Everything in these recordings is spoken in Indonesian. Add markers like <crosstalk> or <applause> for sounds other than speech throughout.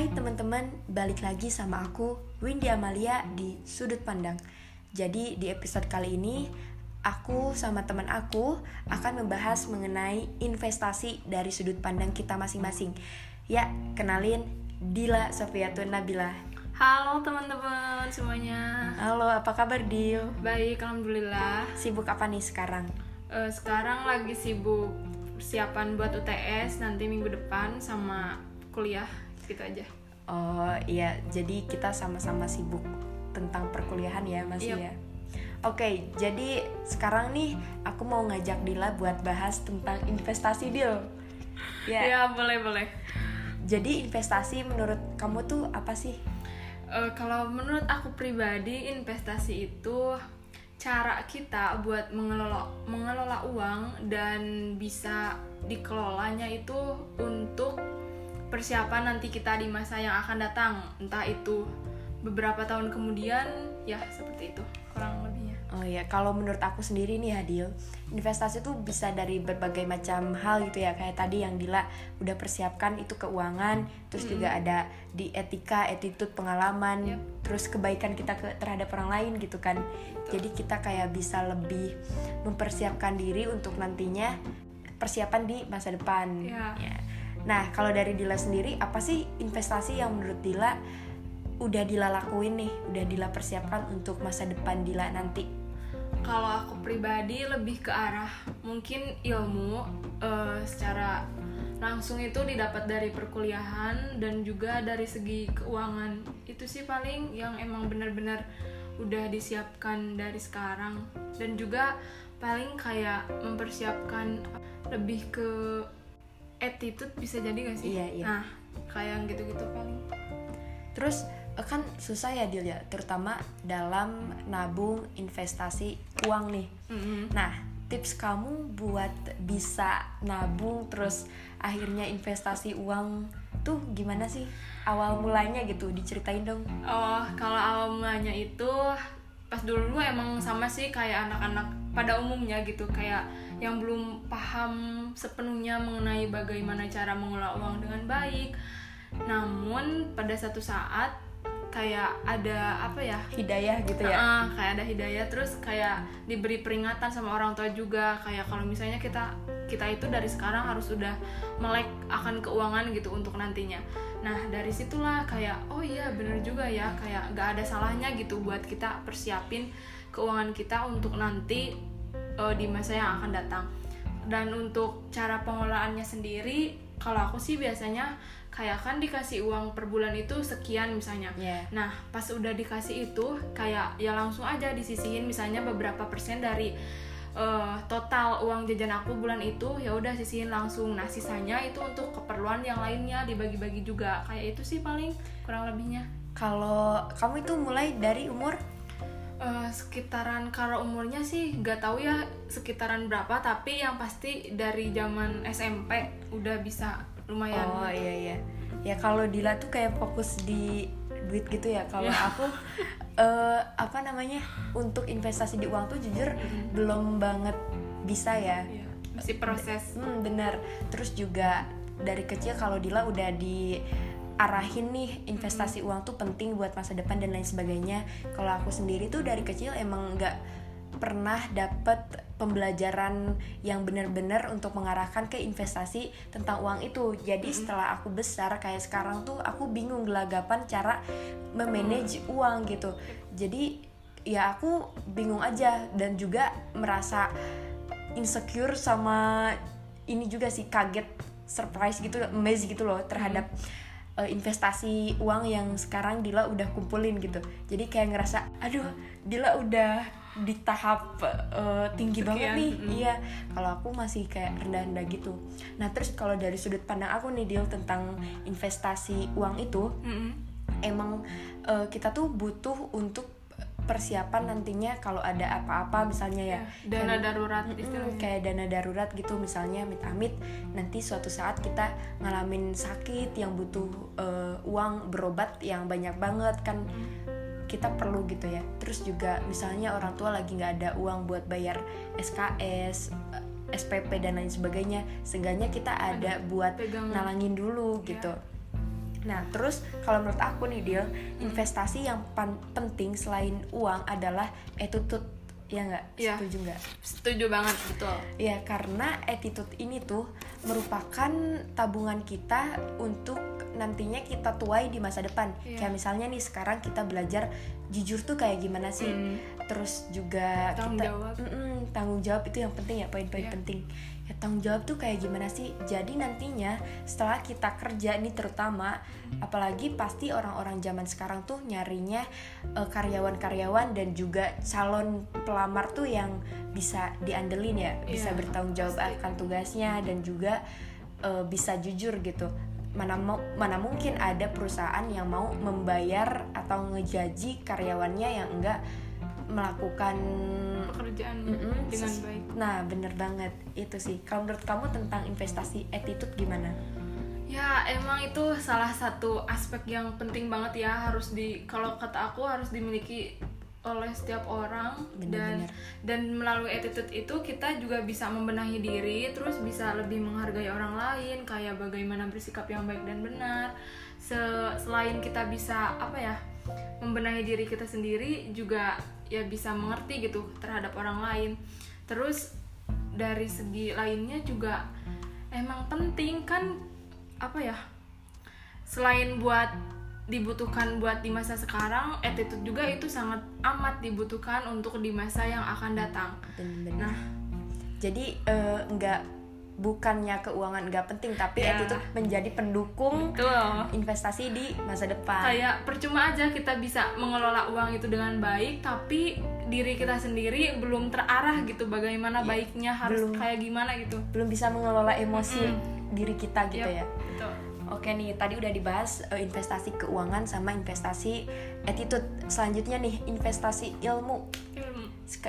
Hai teman-teman, balik lagi sama aku Windy Amalia di Sudut Pandang. Jadi di episode kali ini aku sama teman aku akan membahas mengenai investasi dari sudut pandang kita masing-masing. Ya, kenalin Dila Sofiatun Nabila. Halo teman-teman semuanya. Halo, apa kabar Dil? Baik, alhamdulillah. Sibuk apa nih sekarang? Eh, sekarang lagi sibuk persiapan buat UTS nanti minggu depan sama kuliah gitu aja. Oh iya, jadi kita sama-sama sibuk tentang perkuliahan ya masih Yep. ya. Oke, jadi sekarang nih aku mau ngajak Dila buat bahas tentang investasi Dil. Ya. Ya boleh boleh. Jadi investasi menurut kamu tuh apa sih? Eh, kalau menurut aku pribadi investasi itu cara kita buat mengelola mengelola uang dan bisa dikelolanya itu untuk persiapan nanti kita di masa yang akan datang entah itu beberapa tahun kemudian ya seperti itu kurang lebihnya Oh ya, kalau menurut aku sendiri nih Hadil, investasi tuh bisa dari berbagai macam hal gitu ya. Kayak tadi yang Dila udah persiapkan itu keuangan, terus juga ada di etika, attitude, pengalaman, Yep. terus kebaikan kita ke terhadap orang lain gitu kan. Jadi kita kayak bisa lebih mempersiapkan diri untuk nantinya persiapan di masa depan. Ya. Ya. Nah, kalau dari Dila sendiri, apa sih investasi yang menurut Dila udah Dila lakuin nih, udah Dila persiapkan untuk masa depan Dila nanti? kalau aku pribadi lebih ke arah mungkin ilmu eh, secara langsung itu didapat dari perkuliahan dan juga dari segi keuangan itu sih paling yang emang benar-benar udah disiapkan dari sekarang dan juga paling kayak mempersiapkan lebih ke attitude bisa jadi gak sih? Iya, iya. Nah kayak gitu-gitu paling. Terus eh, kan susah ya Dil ya, terutama dalam nabung investasi uang nih. Mm-mm. Nah, tips kamu buat bisa nabung terus akhirnya investasi uang tuh gimana sih? Awal mulanya gitu, diceritain dong. Oh, kalau awal mulanya itu pas dulu emang sama sih kayak anak-anak pada umumnya gitu kayak yang belum paham sepenuhnya mengenai bagaimana cara mengelola uang dengan baik. Namun pada satu saat kayak ada apa ya? Hidayah gitu ya. Ah, kayak ada hidayah terus kayak diberi peringatan sama orang tua juga kayak kalau misalnya kita kita itu dari sekarang harus udah melek akan keuangan gitu untuk nantinya. Nah dari situlah kayak oh iya bener juga ya kayak gak ada salahnya gitu buat kita persiapin keuangan kita untuk nanti eh, di masa yang akan datang. Dan untuk cara pengelolaannya sendiri kalau aku sih biasanya kayak kan dikasih uang per bulan itu sekian misalnya. Iya. Nah, pas udah dikasih itu kayak ya langsung aja disisihin misalnya beberapa persen dari eh, total uang jajan aku bulan itu ya udah sisihin langsung. Nah, sisanya itu untuk keperluan yang lainnya dibagi-bagi juga. Kayak itu sih paling kurang lebihnya. Kalau kamu itu mulai dari umur Eh, sekitaran kalau umurnya sih nggak tahu ya sekitaran berapa tapi yang pasti dari zaman SMP udah bisa lumayan Oh iya iya. Ya kalau Dila tuh kayak fokus di duit gitu ya. Kalau Iya. aku eh apa namanya? Untuk investasi di uang tuh jujur belum banget bisa ya. Iya, masih proses Hmm, benar. Terus juga dari kecil kalau Dila udah diarahin nih investasi uang tuh penting buat masa depan dan lain sebagainya. Kalau aku sendiri tuh dari kecil emang nggak pernah dapet pembelajaran yang benar-benar untuk mengarahkan ke investasi tentang uang itu. Jadi setelah aku besar kayak sekarang tuh aku bingung gelagapan cara memanage uang gitu. Jadi ya aku bingung aja dan juga merasa insecure sama ini juga sih kaget surprise gitu amazed gitu loh terhadap uh, investasi uang yang sekarang Dila udah kumpulin gitu jadi kayak ngerasa aduh Dila udah di tahap uh, tinggi banget Sekian, nih mm. iya kalau aku masih kayak rendah-rendah gitu nah terus kalau dari sudut pandang aku nih Dil tentang investasi uang itu Mm-mm. emang uh, kita tuh butuh untuk persiapan nantinya kalau ada apa-apa misalnya ya. Dana kayak- darurat istilahnya. kayak dana darurat gitu misalnya amit-amit nanti suatu saat kita ngalamin sakit yang butuh eh, uang berobat yang banyak banget kan kita perlu gitu ya. Terus juga misalnya orang tua lagi nggak ada uang buat bayar SKS eh, SPP dan lain sebagainya seenggaknya kita ada buat pegangan. nalangin dulu Ya. gitu Nah, terus kalau menurut aku nih Dil, investasi yang penting selain uang adalah attitude. Ya nggak? Iya. Setuju nggak? setuju banget betul Ya, karena attitude ini tuh merupakan tabungan kita untuk nantinya kita tuai di masa depan. Iya. Kayak misalnya nih sekarang kita belajar jujur tuh kayak gimana sih? Hmm. Terus juga Tanggung kita jawab. Mm-mm, tanggung jawab itu yang penting ya, poin-poin Iya. penting. Ya tanggung jawab tuh kayak gimana sih? Jadi nantinya setelah kita kerja ini terutama apalagi pasti orang-orang zaman sekarang tuh nyarinya eh, karyawan-karyawan dan juga calon pelamar tuh yang bisa diandelin ya, bisa Iya, bertanggung jawab pasti. akan tugasnya dan juga eh, bisa jujur gitu. Mana mau mana mungkin ada perusahaan yang mau membayar atau ngejaji karyawannya yang enggak melakukan pekerjaan Mm-mm, dengan ses- baik Nah, bener banget itu sih. Kalau menurut kamu tentang investasi attitude gimana? Ya emang itu salah satu aspek yang penting banget ya harus di kalau kata aku harus dimiliki oleh setiap orang dan Bener-bener. dan melalui attitude itu kita juga bisa membenahi diri terus bisa lebih menghargai orang lain kayak bagaimana bersikap yang baik dan benar Se- selain kita bisa apa ya membenahi diri kita sendiri juga ya bisa mengerti gitu terhadap orang lain terus dari segi lainnya juga emang penting kan apa ya selain buat dibutuhkan buat di masa sekarang attitude juga itu sangat amat dibutuhkan untuk di masa yang akan datang Bener-bener. nah Jadi eh, nggak bukannya keuangan nggak penting, tapi Ya. attitude menjadi pendukung betul investasi di masa depan. kayak percuma aja kita bisa mengelola uang itu dengan baik tapi diri kita sendiri belum terarah gitu bagaimana Iya, baiknya harus belum. kayak gimana gitu Belum bisa mengelola emosi diri kita gitu Yap, ya. betul. Oke nih, tadi udah dibahas eh, investasi keuangan sama investasi attitude. Selanjutnya nih, investasi ilmu.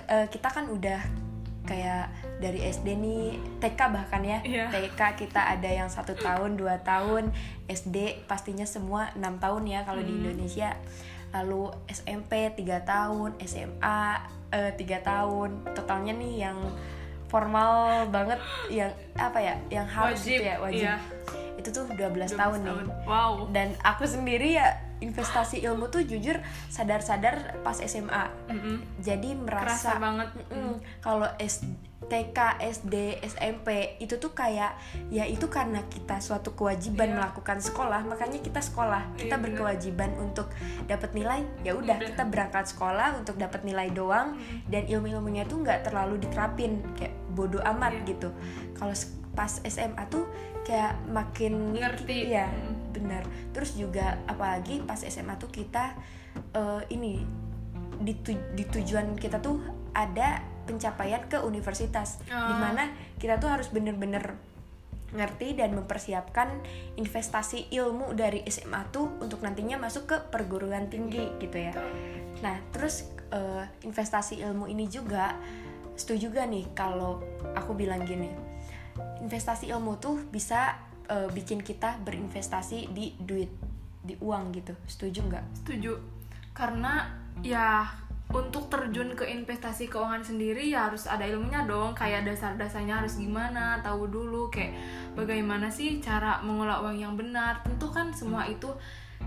Eh, kita kan udah kayak dari SD nih TK bahkan ya. Iya. TK kita ada yang satu tahun dua tahun. SD pastinya semua enam tahun ya kalau di Hmm. Indonesia. Lalu SMP tiga tahun SMA eh, tiga tahun. Totalnya nih yang formal banget yang apa ya yang harus Wajib, gitu ya wajib. iya. itu tuh 12, 12 tahun nih. wow. Dan aku sendiri ya investasi ilmu tuh jujur sadar-sadar pas SMA Mm-mm. jadi merasa kerasa banget Mm-mm. kalau TK, SD, SMP itu tuh kayak ya itu karena kita suatu kewajiban Iya. melakukan sekolah makanya kita sekolah kita Iya, bener. berkewajiban untuk dapat nilai ya udah kita berangkat sekolah untuk dapat nilai doang dan ilmu-ilmunya tuh nggak terlalu diterapin kayak bodoh amat Iya. gitu kalau pas SMA tuh kayak makin Ngerti. ya Mm. Benar terus juga apalagi pas SMA tuh kita eh, ini di, tu- di tujuan kita tuh ada pencapaian ke universitas. Ah. di mana kita tuh harus bener-bener ngerti dan mempersiapkan investasi ilmu dari SMA tuh untuk nantinya masuk ke perguruan tinggi gitu ya. Nah terus eh, investasi ilmu ini juga setuju gak nih kalau aku bilang gini? Investasi ilmu tuh bisa eh, bikin kita berinvestasi di duit di uang gitu. Setuju nggak? Setuju. Karena ya untuk terjun ke investasi keuangan sendiri ya harus ada ilmunya dong. Kayak dasar-dasarnya harus gimana tahu dulu kayak bagaimana sih cara mengelola uang yang benar. Tentu kan semua itu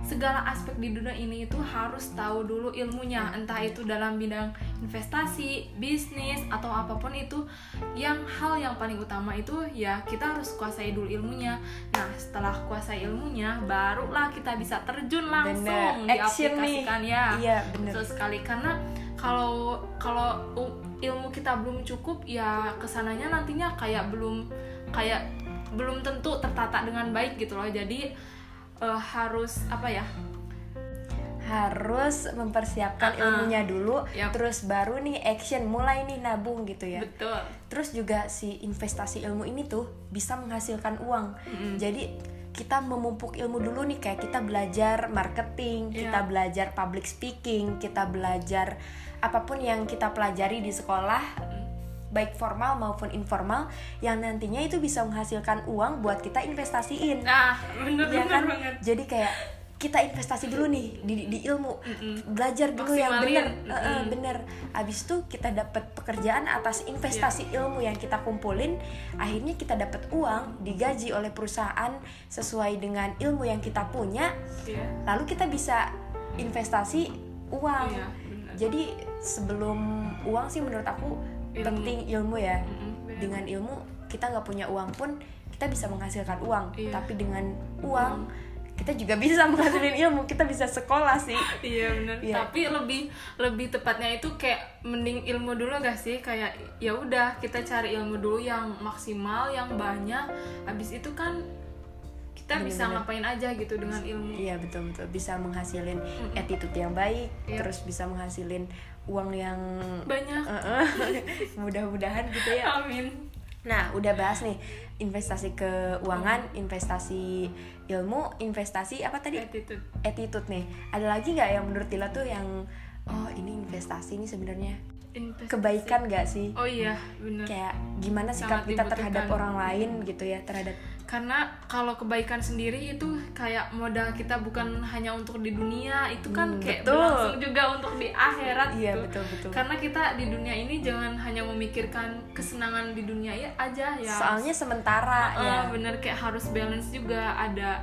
segala aspek di dunia ini itu harus tahu dulu ilmunya. Entah itu dalam bidang investasi bisnis atau apa pun itu yang hal yang paling utama itu ya kita harus kuasai dulu ilmunya. Nah setelah kuasai ilmunya barulah kita bisa terjun langsung Bener, action nih. diaplikasikan ya. Iya bener betul sekali. Karena kalau kalau ilmu kita belum cukup ya ke sananya nantinya kayak belum kayak belum tentu tertata dengan baik gitu loh. Jadi eh, harus apa ya harus mempersiapkan Uh-uh. ilmunya dulu Yap. terus baru nih action mulai nih nabung gitu ya betul terus juga si investasi ilmu ini tuh bisa menghasilkan uang Mm-mm. jadi kita memupuk ilmu dulu nih kayak kita belajar marketing Iya. kita belajar public speaking kita belajar apa pun yang kita pelajari di sekolah baik formal maupun informal yang nantinya itu bisa menghasilkan uang buat kita investasiin. Nah bener ya bener kan? banget. Jadi kayak kita investasi dulu nih di, di ilmu. Belajar dulu yang bener. Bener. Abis itu kita dapat pekerjaan atas investasi Iya. ilmu yang kita kumpulin akhirnya kita dapat uang digaji oleh perusahaan sesuai dengan ilmu yang kita punya. Iya. lalu kita bisa investasi uang. Iya, benar. jadi sebelum uang sih menurut aku Ilmu. penting ilmu ya benar. dengan ilmu kita nggak punya uang pun kita bisa menghasilkan uang Iya. tapi dengan uang kita juga bisa <laughs> menghasilkan ilmu kita bisa sekolah sih Iya benar. Iya. Tapi lebih lebih tepatnya itu kayak mending ilmu dulu gak sih? Kayak ya udah kita cari ilmu dulu yang maksimal, yang banyak. Habis itu kan kita bisa Bener-bener. ngapain aja gitu dengan ilmu. iya betul betul bisa menghasilin attitude yang baik Iya. terus bisa menghasilin uang yang Banyak. Eh, <laughs> eh, mudah-mudahan gitu ya Amin. Nah, udah bahas nih investasi keuangan, investasi ilmu, investasi apa tadi? Attitude. Attitude nih. Ada lagi nggak yang menurut Tila tuh yang oh ini investasi nih sebenarnya Investasi. kebaikan gak sih? Oh iya, benar. Kayak gimana sikap Sangat kita terhadap orang lain gitu ya, terhadap Karena kalau kebaikan sendiri itu kayak modal kita bukan hanya untuk di dunia, itu kan Hmm, kayak betul. berlangsung juga untuk di akhirat Iya, gitu. betul, betul. Karena kita di dunia ini jangan hanya memikirkan kesenangan di dunia ya aja ya. soalnya sementara Ah, ya. bener kayak harus balance juga ada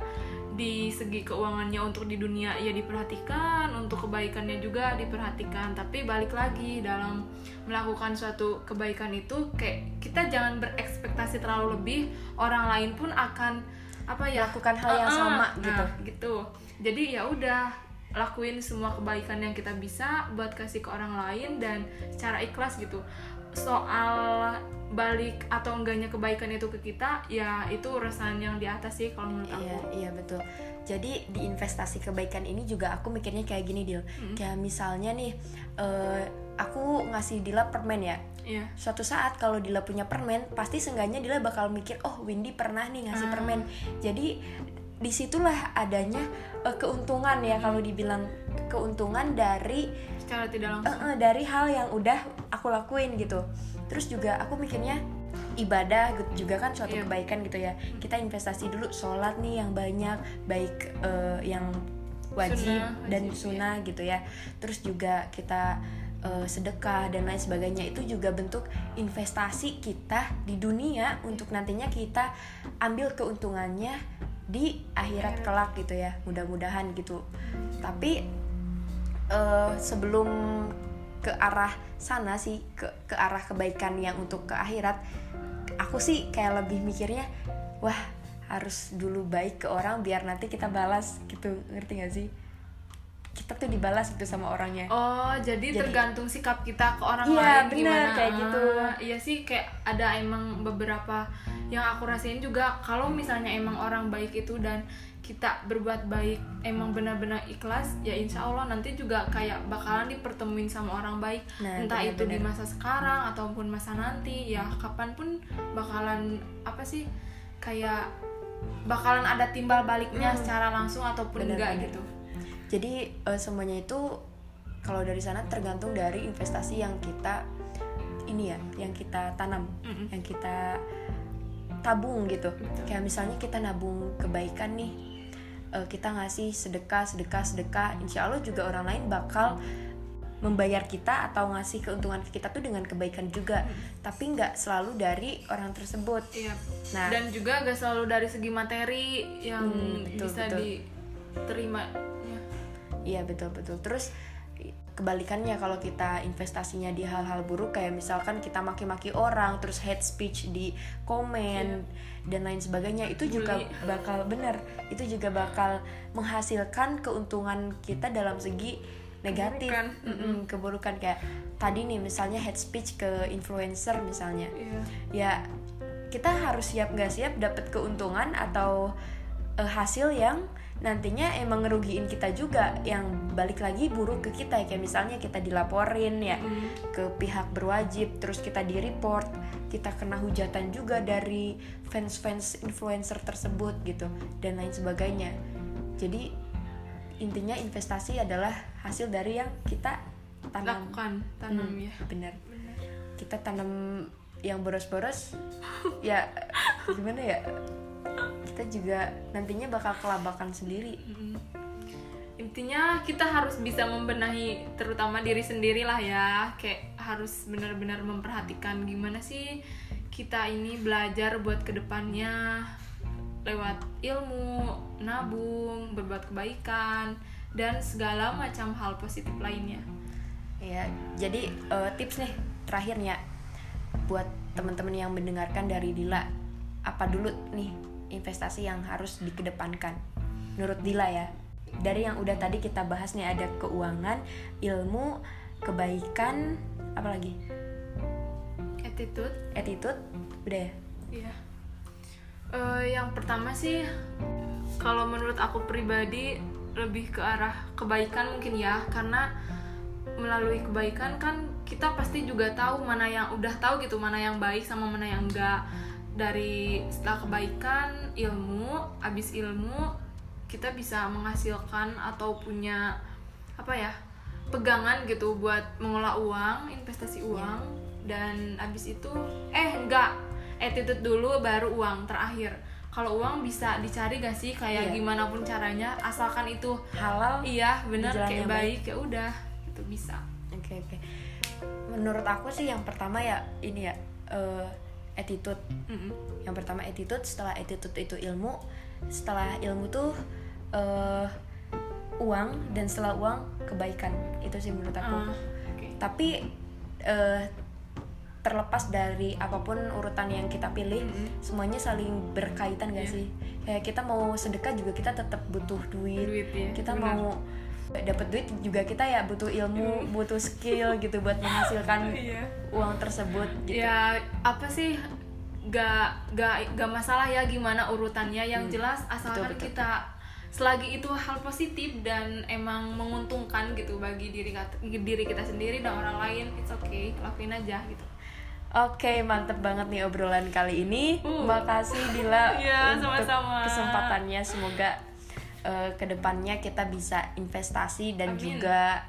di segi keuangannya untuk di dunia ya diperhatikan untuk kebaikannya juga diperhatikan. Tapi balik lagi dalam melakukan suatu kebaikan itu kayak kita jangan berekspektasi terlalu lebih orang lain pun akan apa ya Melakukan hal yang Ah, ah, sama nah, gitu. gitu. Jadi ya udah lakuin semua kebaikan yang kita bisa buat kasih ke orang lain dan secara ikhlas gitu soal balik atau enggaknya kebaikan itu ke kita ya itu urusan yang di atas sih kalau menurut aku Iya, iya betul. Jadi di investasi kebaikan ini juga aku mikirnya kayak gini, Dil. Hmm. Kayak misalnya nih eh, aku ngasih Dila permen ya. Iya. suatu saat kalau Dila punya permen pasti seenggaknya Dila bakal mikir oh Windy pernah nih ngasih Ah. permen jadi di situlah adanya eh, keuntungan ya kalau dibilang keuntungan dari secara tidak langsung. eh, dari hal yang udah aku lakuin gitu. Terus juga aku mikirnya ibadah gitu juga kan suatu Iya. kebaikan gitu ya. Kita investasi dulu sholat nih yang banyak baik eh, yang wajib Sunnah, dan wajib, sunnah gitu ya. Terus juga kita eh, sedekah dan lain sebagainya. Itu juga bentuk investasi kita di dunia untuk nantinya kita ambil keuntungannya di akhirat kelak gitu ya mudah-mudahan gitu. Tapi eh, sebelum ke arah sana sih ke ke arah kebaikan yang untuk ke akhirat aku sih kayak lebih mikirnya wah harus dulu baik ke orang biar nanti kita balas gitu. Ngerti gak sih kita tuh dibalas gitu sama orangnya Oh, jadi, Jadi- tergantung sikap kita ke orang Iya, lain bener, gimana. kayak gitu. Ah, Iya sih, kayak ada emang beberapa yang aku rasain juga kalau misalnya emang orang baik itu dan kita berbuat baik emang benar-benar ikhlas ya insya Allah nanti juga kayak bakalan dipertemuin sama orang baik Nah, entah itu di masa sekarang ataupun masa nanti ya kapan pun bakalan apa sih kayak bakalan ada timbal baliknya secara langsung ataupun enggak Benar-benar. gitu jadi eh, semuanya itu kalau dari sana tergantung dari investasi yang kita ini ya yang kita tanam Mm-mm. yang kita tabung gitu kayak misalnya kita nabung kebaikan nih eh, kita ngasih sedekah sedekah sedekah insya Allah juga orang lain bakal membayar kita atau ngasih keuntungan ke kita tuh dengan kebaikan juga tapi nggak selalu dari orang tersebut Iya. Nah. dan juga gak selalu dari segi materi yang Hmm, betul, bisa betul. diterima. Ya. Iya betul betul. Terus kebalikannya kalau kita investasinya di hal-hal buruk kayak misalkan kita maki-maki orang, terus hate speech di komen dan lain sebagainya itu juga bakal bener. Itu juga bakal menghasilkan keuntungan kita dalam segi negatif, Keburukan. Mm-mm, keburukan kayak tadi nih misalnya hate speech ke influencer misalnya Iya. ya kita harus siap nggak siap dapat keuntungan atau eh, hasil yang nantinya emang ngerugiin kita juga yang balik lagi buruk ke kita kayak misalnya kita dilaporin ya Mm. ke pihak berwajib terus kita di report kita kena hujatan juga dari fans-fans influencer tersebut gitu dan lain sebagainya jadi intinya investasi adalah hasil dari yang kita tanam Lakukan, tanam Hmm, ya. Benar. kita tanam yang boros-boros ya gimana ya kita juga nantinya bakal kelabakan sendiri. Mm. intinya kita harus bisa membenahi terutama diri sendiri lah ya. Kayak harus benar-benar memperhatikan gimana sih kita ini belajar buat ke depannya lewat ilmu nabung berbuat kebaikan dan segala macam hal positif lainnya. Ya jadi uh, tips nih terakhirnya buat teman-teman yang mendengarkan dari Dila. Apa dulu nih investasi yang harus dikedepankan. Menurut Dila ya dari yang udah tadi kita bahas nih ada keuangan ilmu kebaikan apa lagi? Attitude. Attitude udah ya? Iya. Uh, yang pertama sih kalau menurut aku pribadi lebih ke arah kebaikan mungkin ya karena melalui kebaikan kan kita pasti juga tahu mana yang udah tahu gitu mana yang baik sama mana yang enggak dari setelah kebaikan ilmu abis ilmu kita bisa menghasilkan atau punya apa ya pegangan gitu buat mengolah uang investasi uang. Dan abis itu eh enggak. Attitude dulu baru uang terakhir. Kalau uang bisa dicari gak sih? Kayak iya. gimana pun caranya asalkan itu halal iya bener kayak baik. ya udah itu bisa. Oke okay, oke. Okay. menurut aku sih yang pertama ya ini ya uh, attitude mm -hmm. yang pertama attitude setelah attitude itu ilmu setelah ilmu tuh uh, uang dan setelah uang kebaikan itu sih menurut aku uh, okay. tapi uh, terlepas dari apa pun urutan yang kita pilih mm -hmm. semuanya saling berkaitan gak yeah. sih kayak kita mau sedekah juga kita tetap butuh duit, duit ya. kita Benar. mau dapat duit juga kita ya butuh ilmu mm. butuh skill gitu buat menghasilkan <laughs> yeah. uang tersebut gitu. ya apa sih gak gak gak masalah ya gimana urutannya yang hmm. jelas asalkan betul, betul. kita selagi itu hal positif dan emang menguntungkan gitu bagi diri diri kita sendiri dan orang lain it's okay lakuin aja gitu Oke, okay, mantep banget nih obrolan kali ini. Uh. Makasih Dila <laughs> ya, untuk sama-sama. kesempatannya. Semoga uh, ke depannya kita bisa investasi dan Amin. juga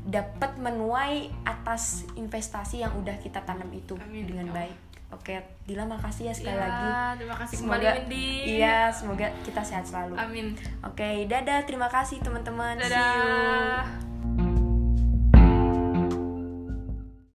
dapat menuai atas investasi yang udah kita tanam itu Amin. dengan baik. Oke, Dila makasih ya sekali ya, lagi. Terima kasih semoga, kembali Windy. Iya, semoga kita sehat selalu. Amin. Oke, dadah. Terima kasih teman-teman. See you.